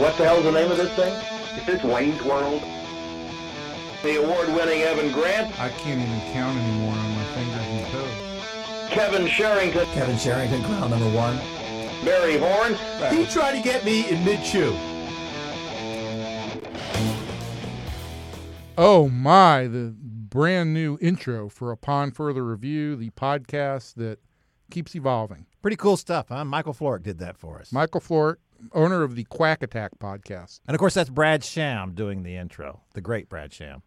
What the hell's the name of this thing? Is this Wayne's World? The award-winning Evan Grant, I can't even count anymore on my fingers and toes. Kevin Sherrington, Kevin Sherrington, ground number one. Barry Horn, He tried to get me in mid-chew. Oh my, the brand new intro for Upon Further Review, the podcast that keeps evolving. Pretty cool stuff, huh? Michael Florick did that for us. Michael Flort, owner of the Quack Attack podcast. and of course, that's Brad Sham doing the intro. The great Brad Sham.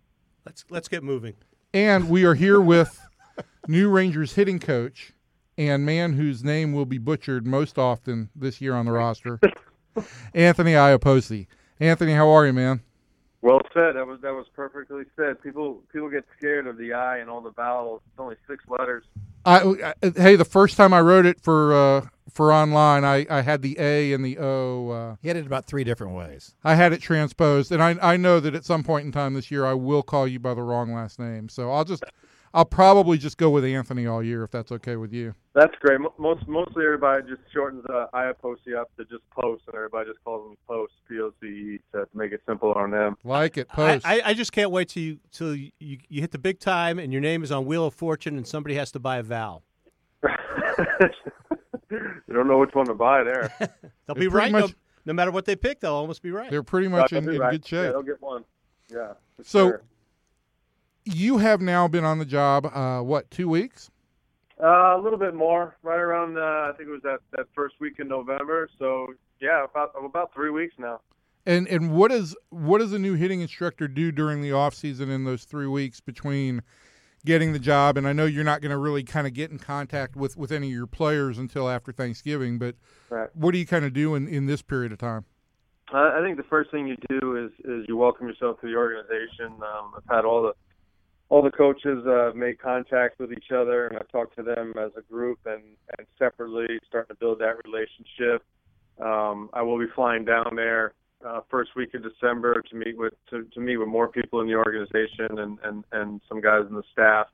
Let's let's get moving. And we are here with new Rangers hitting coach and man whose name will be butchered most often this year on the roster, Anthony Iapoce. Anthony, how are you, man? Well said. That was that was perfectly said. People people get scared of the I and all the vowels. It's only six letters. I, I hey, the first time I wrote it for uh, for online, I, I had the A and the O. Uh, He had it about three different ways. I had it transposed, and I I know that at some point in time this year I will call you by the wrong last name. So I'll just I'll probably just go with Anthony all year if that's okay with you. That's great. Most mostly everybody just shortens uh, Iapoce up to just Post, and everybody just calls them Post P O C E to make it simple on them. Like it, I, post. I, I just can't wait till you till you, you, you hit the big time and your name is on Wheel of Fortune and somebody has to buy a vowel. you don't know which one to buy there. They'll be pretty right. much- no, no matter what they pick, they'll almost be right. They're pretty much in, They'll in right. good Yeah, shape. they'll get one. Yeah. So- sure. You have now been on the job, uh, what, two weeks? Uh, a little bit more, right around uh, I think it was that that first week in November. So yeah, about about three weeks now. And and what is what does a new hitting instructor do during the off season in those three weeks between getting the job? And I know you're not going to really kind of get in contact with with any of your players until after Thanksgiving, but Right. what do you kind of do in in this period of time? I think the first thing you do is is you welcome yourself to the organization. Um, I've had all the all the coaches uh, make contact with each other, and I've talked to them as a group and and separately, starting to build that relationship. Um, I will be flying down there uh, first week of December to meet with to, to meet with more people in the organization and and and some guys in the staff.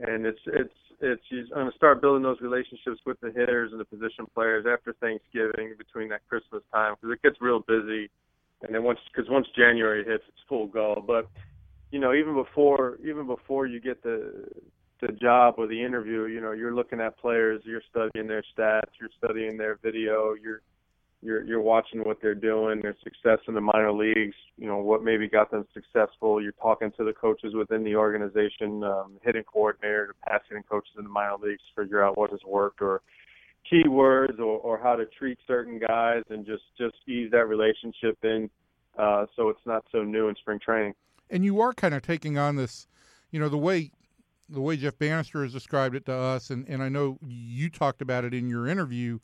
And it's it's it's going to start building those relationships with the hitters and the position players after Thanksgiving, between that Christmas time, because it gets real busy. And then once because once January hits, it's full go. But you know, even before even before you get the the job or the interview, you know, you're looking at players, you're studying their stats, you're studying their video, you're you're you're watching what they're doing, their success in the minor leagues, you know, what maybe got them successful. You're talking to the coaches within the organization, um, hitting coordinator, pass hitting coaches in the minor leagues, figure out what has worked or keywords or, or how to treat certain guys and just just ease that relationship in uh, so it's not so new in spring training. And you are kind of taking on this, you know, the way the way Jeff Banister has described it to us, and, and I know you talked about it in your interview,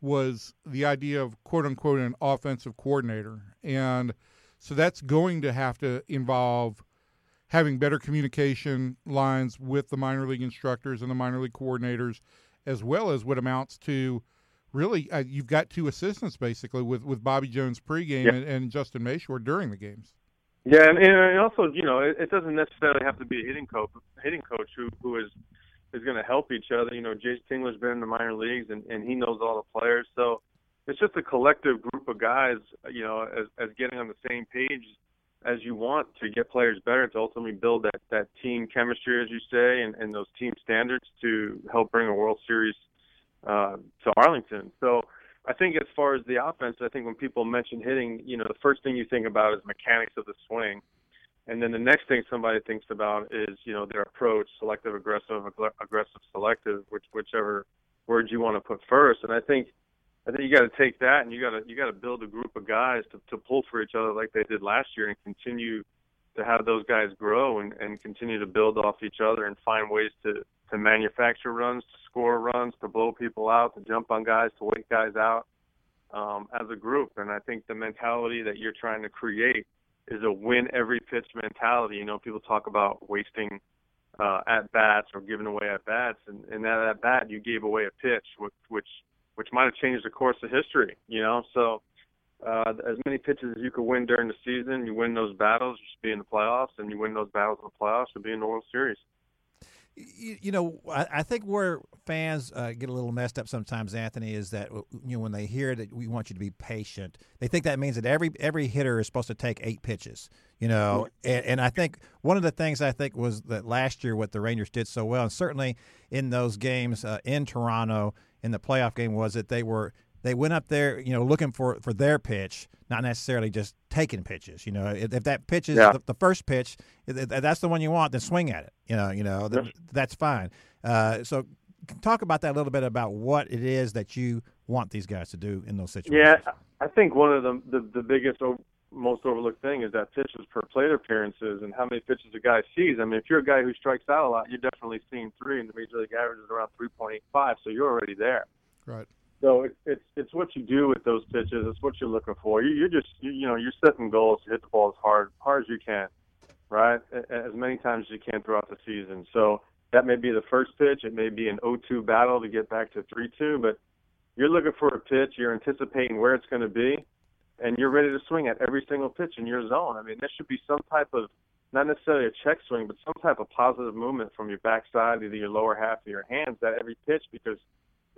was the idea of quote unquote an offensive coordinator. And so that's going to have to involve having better communication lines with the minor league instructors and the minor league coordinators, as well as what amounts to really uh, you've got two assistants basically with, with Bobby Jones pregame Yeah. and, and Justin Mashore during the games. Yeah, and, and also, you know, it, it doesn't necessarily have to be a hitting coach, hitting coach who who is is going to help each other. You know, Jayce Tingler's been in the minor leagues, and and he knows all the players. So it's just a collective group of guys, you know, as as getting on the same page as you want to get players better to ultimately build that that team chemistry, as you say, and and those team standards to help bring a World Series uh, to Arlington. So. I think as far as the offense, I think when people mention hitting, you know, the first thing you think about is mechanics of the swing. And then the next thing somebody thinks about is, you know, their approach, selective, aggressive, aggr- aggressive, selective, which whichever word you want to put first. And I think I think you got to take that and you got to you got to build a group of guys to to pull for each other like they did last year and continue to have those guys grow and, and continue to build off each other and find ways to to manufacture runs, to score runs, to blow people out, to jump on guys, to wait guys out um, as a group. And I think the mentality that you're trying to create is a win every pitch mentality. You know, people talk about wasting uh, at bats or giving away at bats, and, and that at bat you gave away a pitch, which which which might have changed the course of history. You know, so uh, as many pitches as you could win during the season, you win those battles, you should be in the playoffs, and you win those battles in the playoffs, you'll be in the World Series. You, you know, I, I think where fans uh, get a little messed up sometimes, Anthony, is that you know when they hear that we want you to be patient, they think that means that every every hitter is supposed to take eight pitches. You know, and, and I think one of the things I think was that last year what the Rangers did so well, and certainly in those games uh, in Toronto in the playoff game, was that they were they went up there, you know, looking for for their pitch, not necessarily just taking pitches. You know, if, if that pitch is Yeah. the, the first pitch, if, if that's the one you want, then swing at it. You know, you know, th- that's fine. Uh, so, talk about that a little bit about what it is that you want these guys to do in those situations. Yeah, I think one of the the, the biggest, most overlooked thing is that pitches per plate appearances and how many pitches a guy sees. I mean, if you're a guy who strikes out a lot, you're definitely seeing three, and the major league average is around 3.85, so you're already there. Right. So it, it's it's what you do with those pitches. It's what you're looking for. You, you're just you, you know you're setting goals to hit the ball as hard hard as you can, right? As many times as you can throughout the season. So that may be the first pitch. It may be an 0-2 battle to get back to 3-2, but you're looking for a pitch. You're anticipating where it's going to be, and you're ready to swing at every single pitch in your zone. I mean, there should be some type of not necessarily a check swing, but some type of positive movement from your backside, either your lower half of your hands at every pitch, because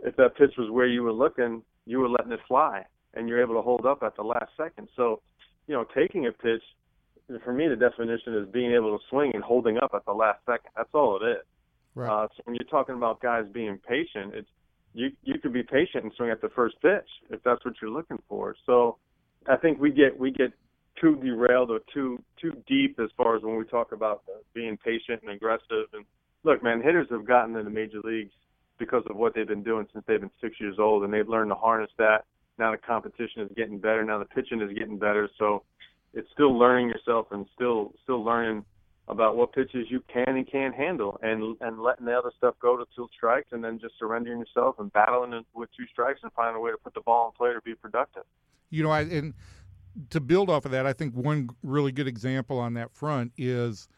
if that pitch was where you were looking, you were letting it fly, and you're able to hold up at the last second. So, you know, taking a pitch, for me, the definition is being able to swing and holding up at the last second. That's all it is. Right. Uh, so when you're talking about guys being patient, it's you you could be patient and swing at the first pitch if that's what you're looking for. So I think we get we get too derailed or too too deep as far as when we talk about being patient and aggressive. And look, man, hitters have gotten into major leagues because of what they've been doing since they've been six years old, and they've learned to harness that. Now the competition is getting better. Now the pitching is getting better. So it's still learning yourself and still still learning about what pitches you can and can't handle, and and letting the other stuff go to two strikes, and then just surrendering yourself and battling it with two strikes and finding a way to put the ball in play to be productive. You know, I and to build off of that, I think one really good example on that front is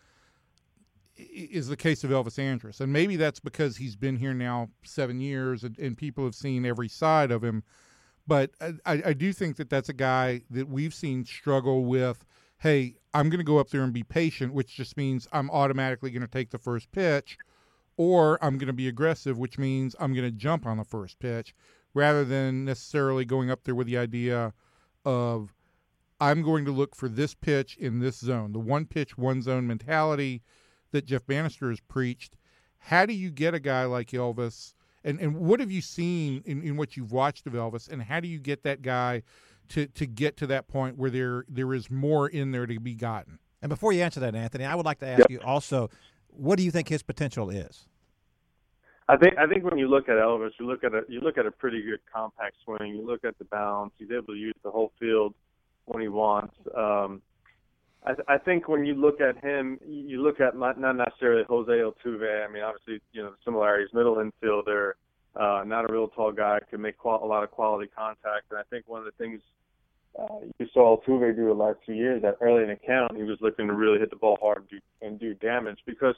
is the case of Elvis Andrus, and maybe that's because he's been here now seven years, and, and people have seen every side of him. But I, I do think that that's a guy that we've seen struggle with. Hey, I'm going to go up there and be patient, which just means I'm automatically going to take the first pitch, or I'm going to be aggressive, which means I'm going to jump on the first pitch, rather than necessarily going up there with the idea of I'm going to look for this pitch in this zone, the one pitch, one zone mentality that Jeff Banister has preached. How do you get a guy like Elvis? And, and what have you seen in, in what you've watched of Elvis? And how do you get that guy to, to get to that point where there there is more in there to be gotten? And before you answer that, Anthony, I would like to ask you also, what do you think his potential is? I think I think when you look at Elvis, you look at a you look at a pretty good compact swing. You look at the balance. He's able to use the whole field when he wants. Um, I, I think when you look at him, you look at not, necessarily Jose Altuve. I mean, obviously, you know the similarities. Middle infielder, uh, not a real tall guy, can make qual- a lot of quality contact. And I think one of the things uh, you saw Altuve do the last two years that early in the count, he was looking to really hit the ball hard and do, and do damage because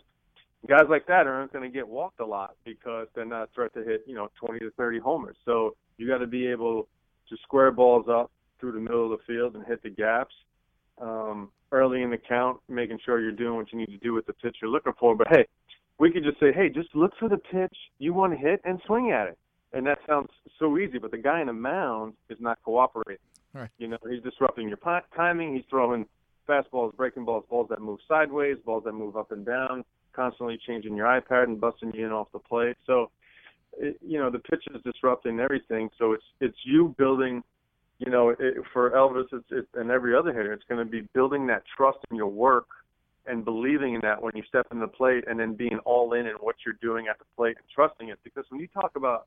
guys like that aren't going to get walked a lot because they're not threat to hit, you know, 20 to 30 homers. So you got to be able to square balls up through the middle of the field and hit the gaps um, early in the count, making sure you're doing what you need to do with the pitch you're looking for. But hey, we could just say, hey, just look for the pitch you want to hit and swing at it. And that sounds so easy, but the guy in the mound is not cooperating. Right. You know, he's disrupting your pi- timing. He's throwing fastballs, breaking balls, balls that move sideways, balls that move up and down, constantly changing your iPad and busting you in off the plate. So, it, you know, the pitch is disrupting everything. So it's it's you building, you know, it, for Elvis it's, it's, and every other hitter, it's going to be building that trust in your work and believing in that when you step in the plate and then being all in in what you're doing at the plate and trusting it. Because when you talk about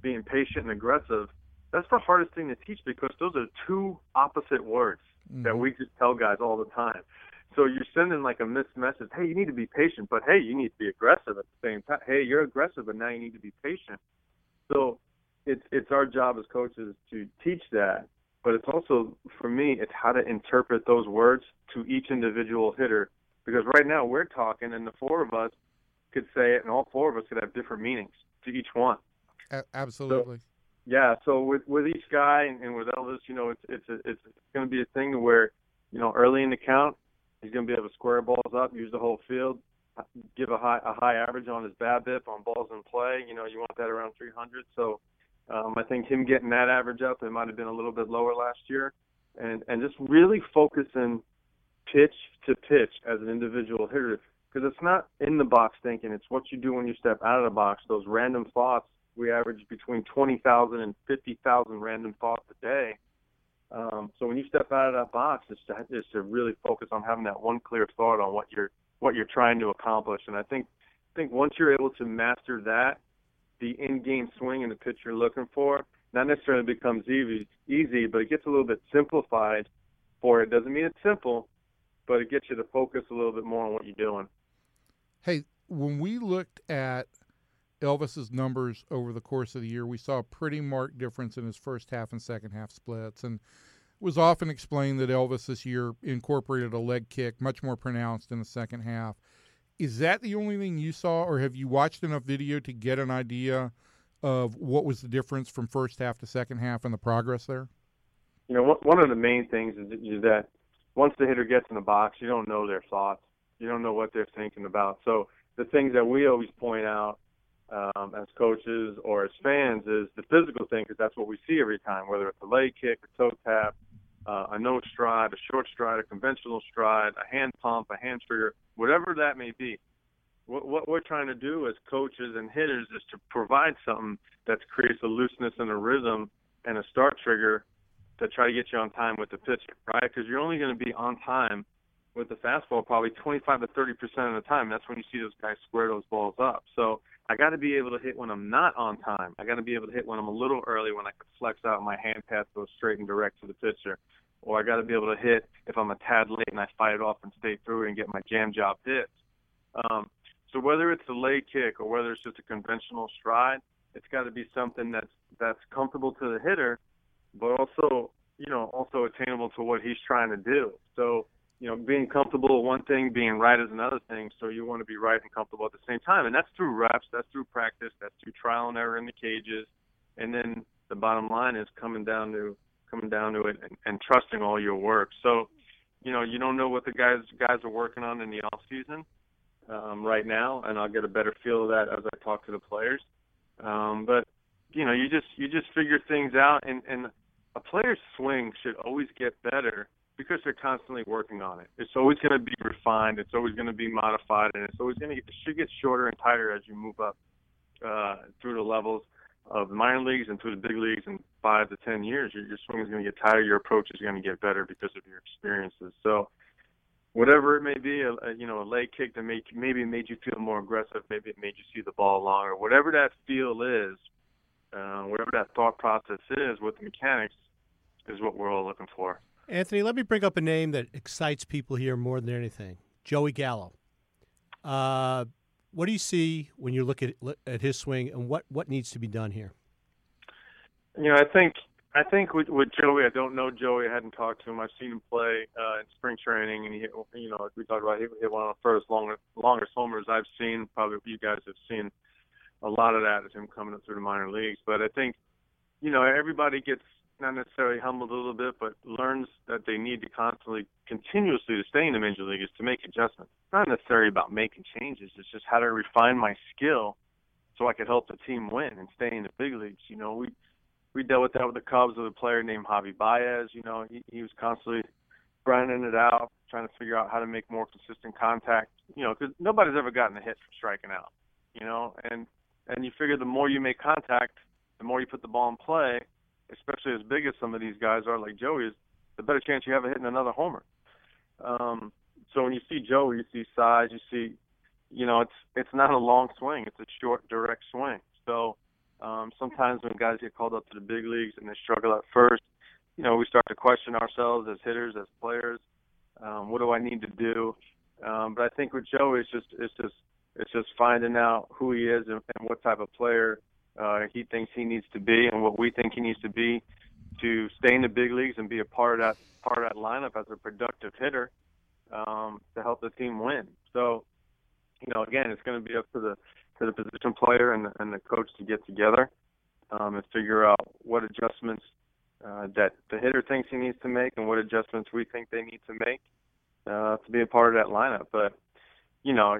being patient and aggressive, that's the hardest thing to teach because those are two opposite words that mm-hmm. we just tell guys all the time. So you're sending like a mixed message. Hey, you need to be patient, but hey, you need to be aggressive at the same time. Hey, you're aggressive, but now you need to be patient. So it's it's our job as coaches to teach that, but it's also for me, it's how to interpret those words to each individual hitter. Because right now we're talking, and the four of us could say it, and all four of us could have different meanings to each one. A- absolutely. Yeah, so with with each guy and, and with Elvis, you know, it's it's a, it's going to be a thing where, you know, early in the count, he's going to be able to square balls up, use the whole field. give a high a high average on his BABIP on balls in play. You know, you want that around 300. So um, I think him getting that average up, it might have been a little bit lower last year, and and just really focusing pitch to pitch as an individual hitter because it's not in the box thinking; it's what you do when you step out of the box. Those random thoughts. We average between 20,000 and 50,000 random thoughts a day. Um, so when you step out of that box, it's to, it's to really focus on having that one clear thought on what you're what you're trying to accomplish. And I think I think once you're able to master that, the in-game swing and the pitch you're looking for, not necessarily becomes easy, easy, but it gets a little bit simplified. For it doesn't mean it's simple, but it gets you to focus a little bit more on what you're doing. Hey, when we looked at Elvis's numbers over the course of the year, we saw a pretty marked difference in his first half and second half splits, and it was often explained that Elvis this year incorporated a leg kick much more pronounced in the second half. Is that the only thing you saw, or have you watched enough video to get an idea of what was the difference from first half to second half and the progress there? You know, one of the main things is that once the hitter gets in the box, you don't know their thoughts. You don't know what they're thinking about. So the things that we always point out um, as coaches or as fans is the physical thing because that's what we see every time, whether it's a leg kick, a toe tap, uh, a no stride, a short stride, a conventional stride, a hand pump, a hand trigger, whatever that may be. What, what we're trying to do as coaches and hitters is to provide something that creates a looseness and a rhythm and a start trigger to try to get you on time with the pitcher, right? Because you're only going to be on time with the fastball probably 25 to 30 percent of the time. That's when you see those guys square those balls up. So I got to be able to hit when I'm not on time. I got to be able to hit when I'm a little early, when I can flex out my hand path goes straight and direct to the pitcher, or I got to be able to hit if I'm a tad late and I fight it off and stay through and get my jam job hits. Um, so whether it's a leg kick or whether it's just a conventional stride, it's got to be something that's that's comfortable to the hitter, but also you know also attainable to what he's trying to do. So you know, being comfortable is one thing, being right is another thing. So you want to be right and comfortable at the same time, and that's through reps, that's through practice, that's through trial and error in the cages, and then the bottom line is coming down to coming down to it and, and trusting all your work. So, you know, you don't know what the guys guys are working on in the off season um, right now, and I'll get a better feel of that as I talk to the players. Um, but you know, you just you just figure things out, and and a player's swing should always get better because they're constantly working on it. It's always going to be refined. It's always going to be modified, and it's always going to get, it should get shorter and tighter as you move up uh, through the levels of the minor leagues and through the big leagues. In five to ten years, your, your swing is going to get tighter. Your approach is going to get better because of your experiences. So, whatever it may be, a, a you know a leg kick that make, maybe made you feel more aggressive, maybe it made you see the ball longer. Whatever that feel is, uh, whatever that thought process is with the mechanics, is what we're all looking for. Anthony, let me bring up a name that excites people here more than anything Joey Gallo. Uh, what do you see when you look at at his swing, and what, what needs to be done here? You know, I think I think with, with Joey, I don't know Joey. I hadn't talked to him. I've seen him play uh, in spring training, and he, hit, you know, we talked about he hit one of the first longest longest homers I've seen. Probably you guys have seen a lot of that as him coming up through the minor leagues. But I think, you know, everybody gets not necessarily humbled a little bit, but learns that they need to constantly, continuously to stay in the major league is to make adjustments. It's not necessarily about making changes. It's just how to refine my skill so I could help the team win and stay in the big leagues. You know, we we dealt with that with the Cubs with a player named Javi Baez. You know, he, he was constantly grinding it out, trying to figure out how to make more consistent contact. You know, because nobody's ever gotten a hit from striking out. You know, and and you figure the more you make contact, the more you put the ball in play, especially as big as some of these guys are, like Joey, is the better chance you have of hitting another homer. Um, so when you see Joey, you see size, you see, you know, it's it's not a long swing; it's a short, direct swing. So um, sometimes when guys get called up to the big leagues and they struggle at first, you know, we start to question ourselves as hitters, as players. Um, what do I need to do? Um, but I think with Joey, it's just it's just it's just finding out who he is and, and what type of player uh, he thinks he needs to be and what we think he needs to be to stay in the big leagues and be a part of that part of that lineup as a productive hitter um, to help the team win. So, you know, again, it's going to be up to the to the position player and the, and the coach to get together um, and figure out what adjustments uh, that the hitter thinks he needs to make and what adjustments we think they need to make uh, to be a part of that lineup. But you know,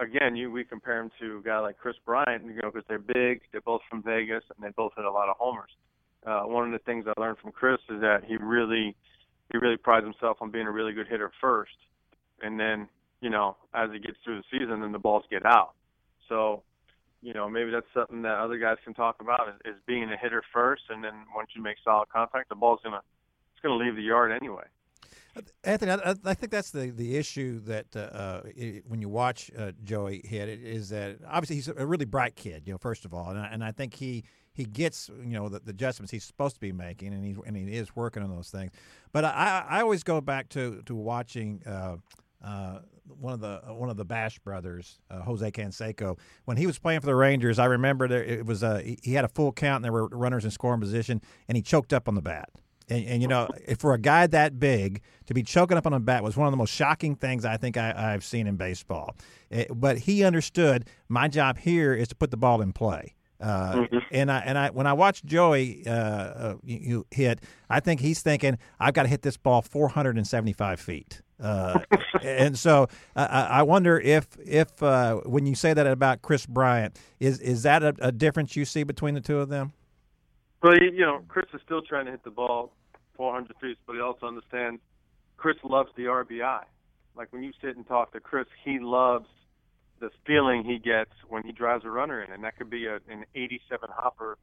again, you we compare him to a guy like Kris Bryant, you know, because they're big, they're both from Vegas, and they both hit a lot of homers. Uh, one of the things I learned from Kris is that he really he really prides himself on being a really good hitter first, and then you know as he gets through the season, then the balls get out. So, you know, maybe that's something that other guys can talk about is, is being a hitter first, and then once you make solid contact, the ball's gonna it's gonna leave the yard anyway. Anthony, I, I think that's the, the issue that uh, uh, i when you watch uh, Joey hit it is that obviously he's a really bright kid, you know, first of all, and I, and I think he he gets you know the, the, adjustments he's supposed to be making, and he and he is working on those things. But I, I always go back to to watching. Uh, uh, one of the one of the Bash brothers, uh, Jose Canseco, when he was playing for the Rangers, I remember there it was uh, he had a full count and there were runners in scoring position, and he choked up on the bat. And, and, you know, for a guy that big to be choking up on a bat was one of the most shocking things I think I, have seen in baseball. It, but he understood my job here is to put the ball in play. Uh, mm-hmm. And I and I when I watch Joey uh, uh, you, you, hit, I think he's thinking I've got to hit this ball 475 feet. Uh, and so I wonder if if uh, when you say that about Kris Bryant, is is that a, a difference you see between the two of them? Well, you know, Kris is still trying to hit the ball 400 feet, but he also understands Kris loves the RBI. Like when you sit and talk to Kris, he loves the feeling he gets when he drives a runner in, and that could be a, an 87 hopper,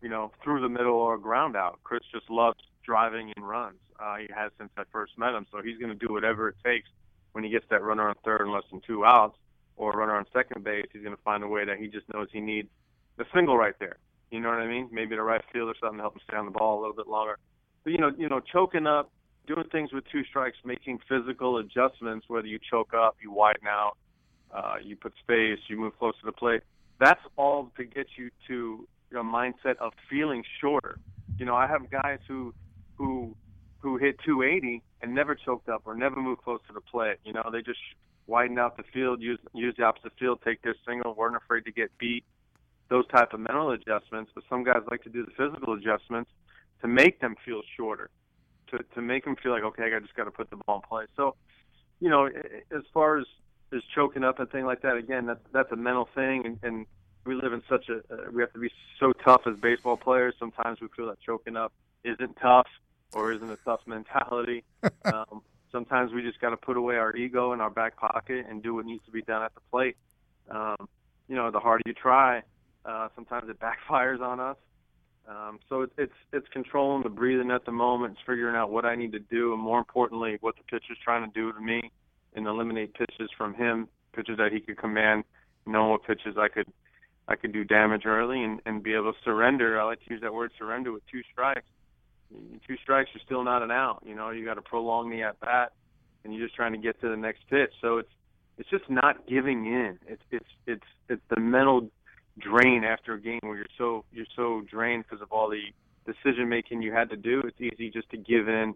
you know, through the middle or a ground out. Kris just loves driving in runs. Uh, he has since I first met him, so he's going to do whatever it takes when he gets that runner on third and less than two outs, or a runner on second base. He's going to find a way that he just knows he needs the single right there. You know what I mean? Maybe the right field or something to help him stay on the ball a little bit longer. You know, you know, choking up, doing things with two strikes, making physical adjustments. Whether you choke up, you widen out, uh, you put space, you move close to the plate. That's all to get you to a mindset of feeling shorter. You know, I have guys who who who hit 280 and never choked up or never moved close to the plate. You know, they just widen out the field, use use the opposite field, take their single, weren't afraid to get beat. Those type of mental adjustments, but some guys like to do the physical adjustments to make them feel shorter, to to make them feel like okay, I just got to put the ball in play. So, you know, as far as is choking up and thing like that. Again, that's that's a mental thing, and, and we live in such a uh, we have to be so tough as baseball players. Sometimes we feel that choking up isn't tough or isn't a tough mentality. um, sometimes we just got to put away our ego in our back pocket and do what needs to be done at the plate. Um, you know, the harder you try, uh, sometimes it backfires on us. Um, so it's it's it's controlling the breathing at the moment, it's figuring out what I need to do, and more importantly, what the pitcher's trying to do to me and eliminate pitches from him, pitches that he could command, know what pitches I could I could do damage early and, and be able to surrender. I like to use that word surrender with two strikes. Two strikes are still not an out. You know, you got to prolong the at bat, and you're just trying to get to the next pitch. So it's it's just not giving in. It's it's it's it's the mental drain after a game where you're so you're so drained because of all the decision making you had to do. It's easy just to give in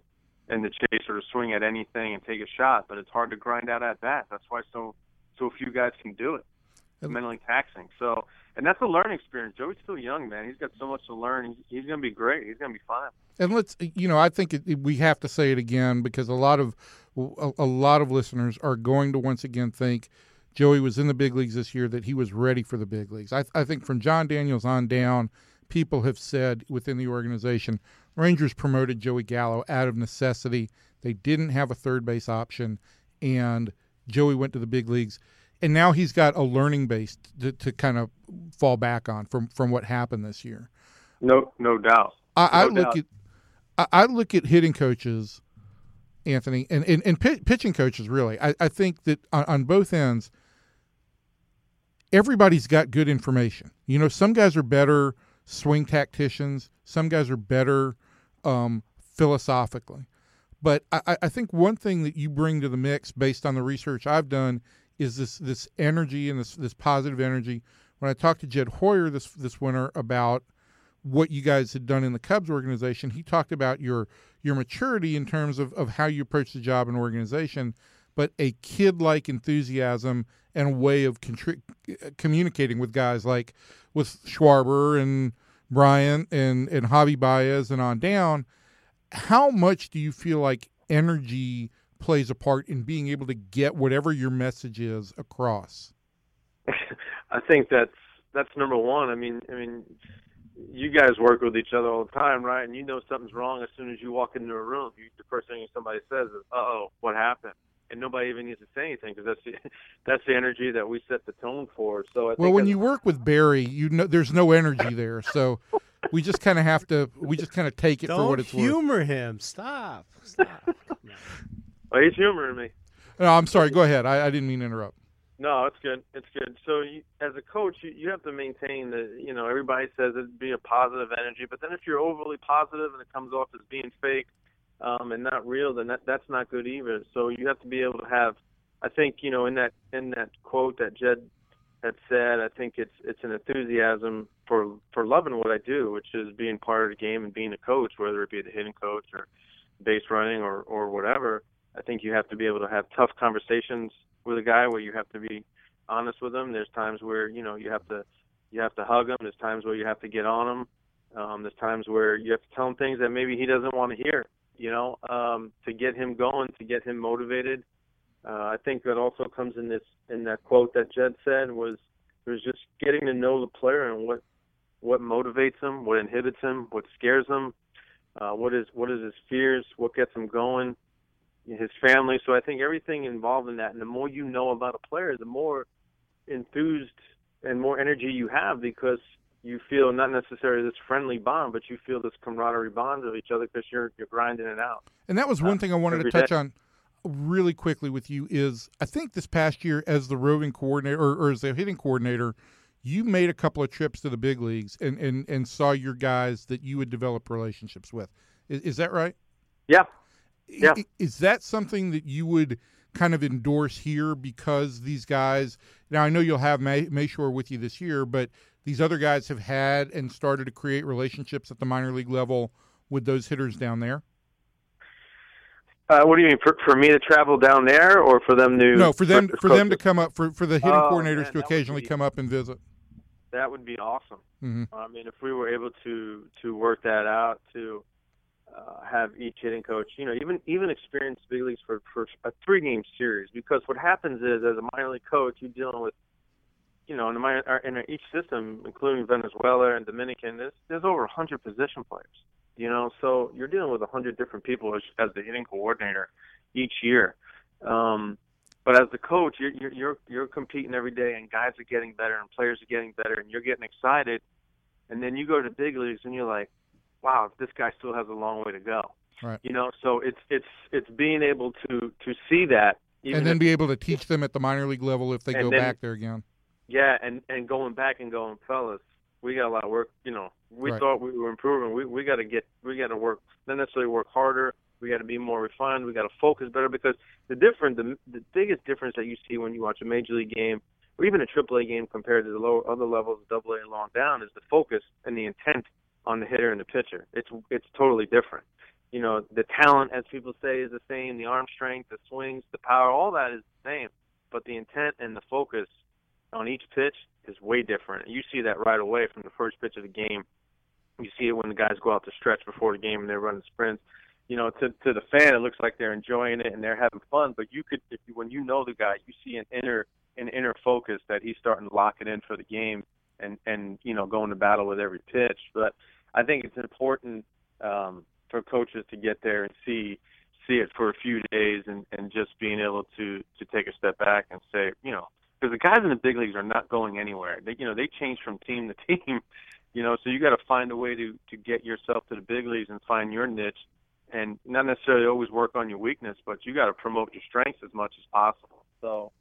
and the chase or to swing at anything and take a shot, but it's hard to grind out at that. That's why so so few guys can do it. It's mentally taxing. So, and that's a learning experience. Joey's still young, man. He's got so much to learn. He's, he's going to be great. He's going to be fine. And let's, you know, I think it, we have to say it again because a lot of a, a lot of listeners are going to once again think Joey was in the big leagues this year that he was ready for the big leagues. I, I think from Jon Daniels on down, people have said within the organization Rangers promoted Joey Gallo out of necessity. They didn't have a third base option, and Joey went to the big leagues. And now he's got a learning base to, to kind of fall back on from, from what happened this year. No, no doubt. I, I no look doubt. at I, I look at hitting coaches, Anthony, and, and, and pitching coaches. Really, I, I think that on, on both ends, everybody's got good information. You know, some guys are better swing tacticians. Some guys are better um, philosophically. But I, I think one thing that you bring to the mix, based on the research I've done, is this this energy and this this positive energy. When I talked to Jed Hoyer this this winter about what you guys had done in the Cubs organization, he talked about your your maturity in terms of, of how you approach the job and organization, but a kid like enthusiasm and way of contri- communicating with guys like with Schwarber and Bryant and and Javi Baez and on down, how much do you feel like energy plays a part in being able to get whatever your message is across? I think that's that's number one. I mean, I mean, you guys work with each other all the time, right? And you know something's wrong as soon as you walk into a room. You, the first thing somebody says is, "Uh oh, what happened?" And nobody even needs to say anything because that's the that's the energy that we set the tone for. So I Well, think when you work with Barry, you know there's no energy there, so we just kind of have to we just kind of take it for Don't what it's worth. humor him. Stop. Stop. well, he's humoring me. No, I'm sorry. Go ahead. I, I didn't mean to interrupt. No, it's good. It's good. So you, as a coach, you, you have to maintain the. You know, everybody says it'd be a positive energy, but then if you're overly positive and it comes off as being fake um, and not real, then that, that's not good either. So you have to be able to have. I think you know in that in that quote that Jed had said, I think it's it's an enthusiasm for for loving what I do, which is being part of the game and being a coach, whether it be the hitting coach or base running or or whatever. I think you have to be able to have tough conversations with a guy where you have to be honest with him. There's times where you know you have to you have to hug him. There's times where you have to get on him. Um, there's times where you have to tell him things that maybe he doesn't want to hear. You know, um, to get him going, to get him motivated. Uh, I think that also comes in this in that quote that Jed said was was just getting to know the player and what what motivates him, what inhibits him, what scares him, uh, what is what is his fears, what gets him going, his family. So I think everything involved in that, and the more you know about a player, the more enthused and more energy you have because you feel not necessarily this friendly bond, but you feel this camaraderie bond of each other because you're you're grinding it out. And that was one Uh, thing I wanted to touch day. on really quickly with you is I think this past year as the roving coordinator or, or as the hitting coordinator, you made a couple of trips to the big leagues and, and, and saw your guys that you would develop relationships with. Is, is that right? Yeah, Yeah. Is that something that you would kind of endorse here because these guys? Now I know you'll have May, Mashore with you this year, but these other guys have had and started to create relationships at the minor league level with those hitters down there. Uh, what do you mean for for me to travel down there, or for them to? No, for them for them to come up for for the hitting Oh, coordinators man, to occasionally be- come up and visit. That would be awesome. hmm I mean, if we were able to to work that out, to uh, have each hitting coach, you know, even even experienced big leagues for for a three game series, because what happens is as a minor league coach, you're dealing with, you know, in or in each system, including Venezuela and Dominican, there's there's over a hundred position players, you know, so you're dealing with a hundred different people as, as the hitting coordinator each year. Um, but as the coach, you're, you're you're you're competing every day, and guys are getting better, and players are getting better, and you're getting excited. And then you go to big leagues, and you're like, "Wow, this guy still has a long way to go." Right. You know, so it's it's it's being able to to see that, And then if- be able to teach them at the minor league level if they go then- back there again. Yeah, and and going back and going, fellas, we got a lot of work. You know, we Right. thought we were improving. We we got to get we got to work not necessarily work harder. We got to be more refined. We got to focus better because the different the the biggest difference that you see when you watch a major league game or even a triple A game compared to the lower other levels, double A and long down, is the focus and the intent on the hitter and the pitcher. It's it's totally different. You know, the talent, as people say, is the same. The arm strength, the swings, the power, all that is the same. But the intent and the focus on each pitch is way different. You see that right away from the first pitch of the game. You see it when the guys go out to stretch before the game and they're running sprints. You know, to to the fan, it looks like they're enjoying it and they're having fun. But you could, if you, when you know the guy, you see an inner an inner focus that he's starting to lock it in for the game and and you know going to battle with every pitch. But I think it's important um, for coaches to get there and see see it for a few days and and just being able to to take a step back and say, you know, because the guys in the big leagues are not going anywhere. They you know they change from team to team, you know, so you got to find a way to to get yourself to the big leagues and find your niche, and not necessarily always work on your weakness, but you got to promote your strengths as much as possible. So.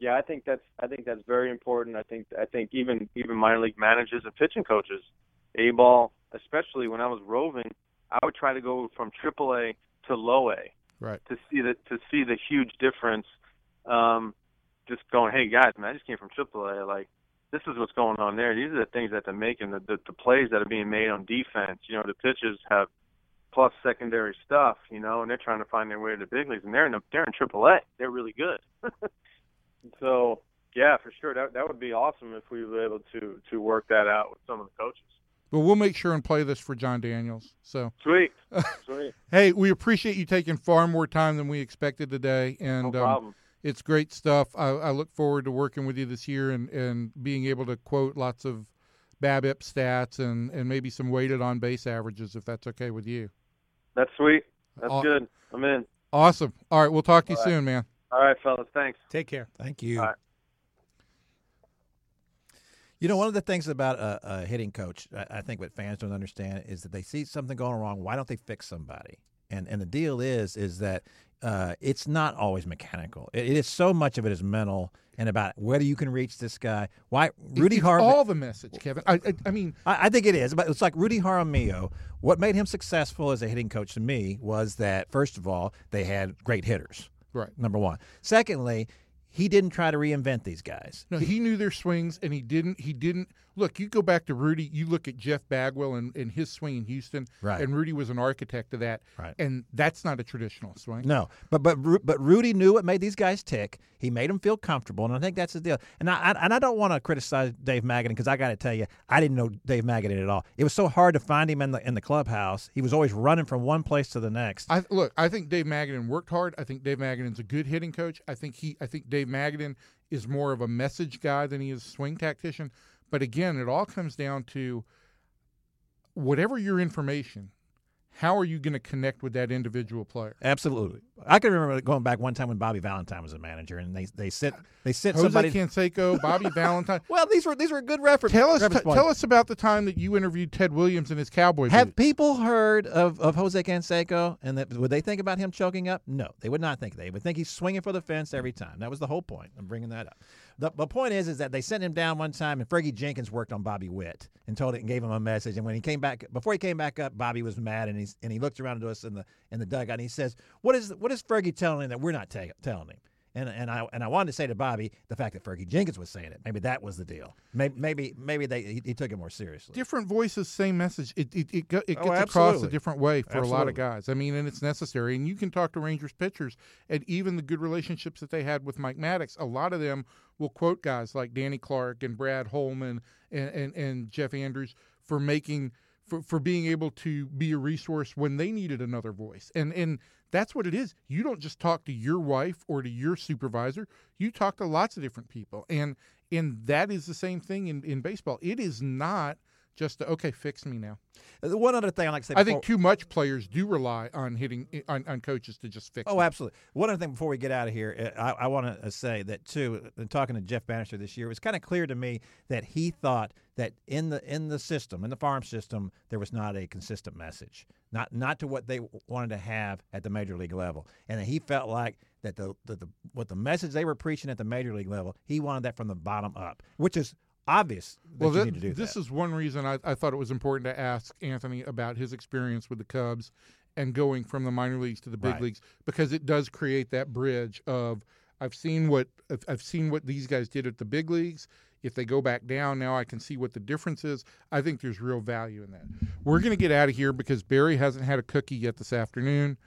Yeah, I think that's I think that's very important. I think I think even even minor league managers and pitching coaches, A ball, especially when I was roving, I would try to go from triple A to low A Right. to see the to see the huge difference. Um, just going, hey guys, man, I just came from AAA. Like, this is what's going on there. These are the things that they're making. The, the the plays that are being made on defense. You know, the pitchers have plus secondary stuff. You know, and they're trying to find their way to the big leagues, and they're in the, they're in AAA. They're really good. so yeah, for sure, that that would be awesome if we were able to to work that out with some of the coaches. But we'll make sure and play this for Jon Daniels. So, Sweet, sweet, hey, we appreciate you taking far more time than we expected today. no And um, problem. It's great stuff. I, I look forward to working with you this year and, and being able to quote lots of BABIP stats and, and maybe some weighted on base averages if that's okay with you. That's sweet. That's Aw- good. I'm in. Awesome. All right, we'll talk to you All right. soon, man. All right, fellas. Thanks. Take care. Thank you. All right. You know, one of the things about a, a hitting coach, I, I think what fans don't understand is that they see something going wrong. Why don't they fix somebody? And and the deal is is that uh, it's not always mechanical. It, it is so much of it is mental and about whether you can reach this guy. Why Rudy it's Harvey? all the message, Kevin. I, I, I mean, I, I think it is, but it's like Rudy Jaramillo. What made him successful as a hitting coach to me was that first of all, they had great hitters. right. Number one. Secondly, he didn't try to reinvent these guys. No, he knew their swings, and he didn't. He didn't look. You go back to Rudy. You look at Jeff Bagwell and, and his swing in Houston, Right. and Rudy was an architect of that. Right. And that's not a traditional swing. No, but but but Rudy knew what made these guys tick. He made them feel comfortable, and I think that's the deal. And I, I and I don't want to criticize Dave Magadan because I got to tell you, I didn't know Dave Magadan at all. It was so hard to find him in the in the clubhouse. He was always running from one place to the next. I look. I think Dave Magadan worked hard. I think Dave Magadan's a good hitting coach. I think he. I think Dave Magadan is more of a message guy than he is a swing tactician. But again, it all comes down to whatever your information. How are you going to connect with that individual player? Absolutely, I can remember going back one time when Bobby Valentine was a manager, and they they sent they sent Jose somebody. Canseco, Bobby Valentine. well, these were these were good references. Tell us, reference t- tell us about the time that you interviewed Ted Williams and his Cowboys. Have people heard of, of Jose Canseco and that, would they think about him choking up? No, they would not think. They would think he's swinging for the fence every time. That was the whole point. I'm bringing that up. The, the point is, is that they sent him down one time, and Fergie Jenkins worked on Bobby Witt and told it and gave him a message. And when he came back, before he came back up, Bobby was mad, and he's and he looked around to us in the in the dugout, and he says, "What is what is Fergie telling him that we're not ta- telling him?" And and I and I wanted to say to Bobby the fact that Fergie Jenkins was saying it. Maybe that was the deal. Maybe maybe maybe they he, he took it more seriously. different voices, same message. It it it, go, it Oh, gets across a different way for a lot of guys. I mean, and it's necessary. And you can talk to Rangers pitchers, and even the good relationships that they had with Mike Maddux. A lot of them will quote guys like Danny Clark and Brad Holman and and, and Jeff Andrews for making. For, for being able to be a resource when they needed another voice and and that's what it is. You don't just talk to your wife or to your supervisor. You talk to lots of different people. And and that is the same thing in, in baseball. It is not just a, okay fix me now Uh, One other thing I like to say. I think too much players do rely on hitting on, on coaches to just fix. Oh, them. absolutely. One other thing before we get out of here, uh, I, I want to say that too. In talking to Jeff Banister this year, it was kind of clear to me that he thought that in the in the system, in the farm system, there was not a consistent message, not not to what they wanted to have at the major league level, and he felt like that the, the, the what the message they were preaching at the major league level, he wanted that from the bottom up, which is obvious that Well, you thi- need to do this that. is one reason I, I thought it was important to ask Anthony about his experience with the Cubs and going from the minor leagues to the big Right. leagues because it does create that bridge of I've seen what I've- I've seen what these guys did at the big leagues. If they go back down now, I can see what the difference is. I think there's real value in that. We're going to get out of here because Barry hasn't had a cookie yet this afternoon,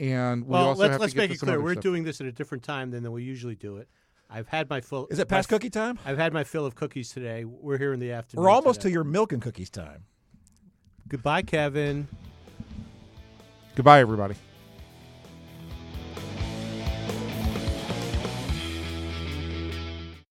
and we well, also let's have let's to get make to it clear. We're stuff. doing this at a different time than, than we usually do it. I've had my full. Is it past f- cookie time? I've had my fill of cookies today. We're here in the afternoon. We're almost today. to your milk and cookies time. Goodbye, Kevin. Goodbye, everybody.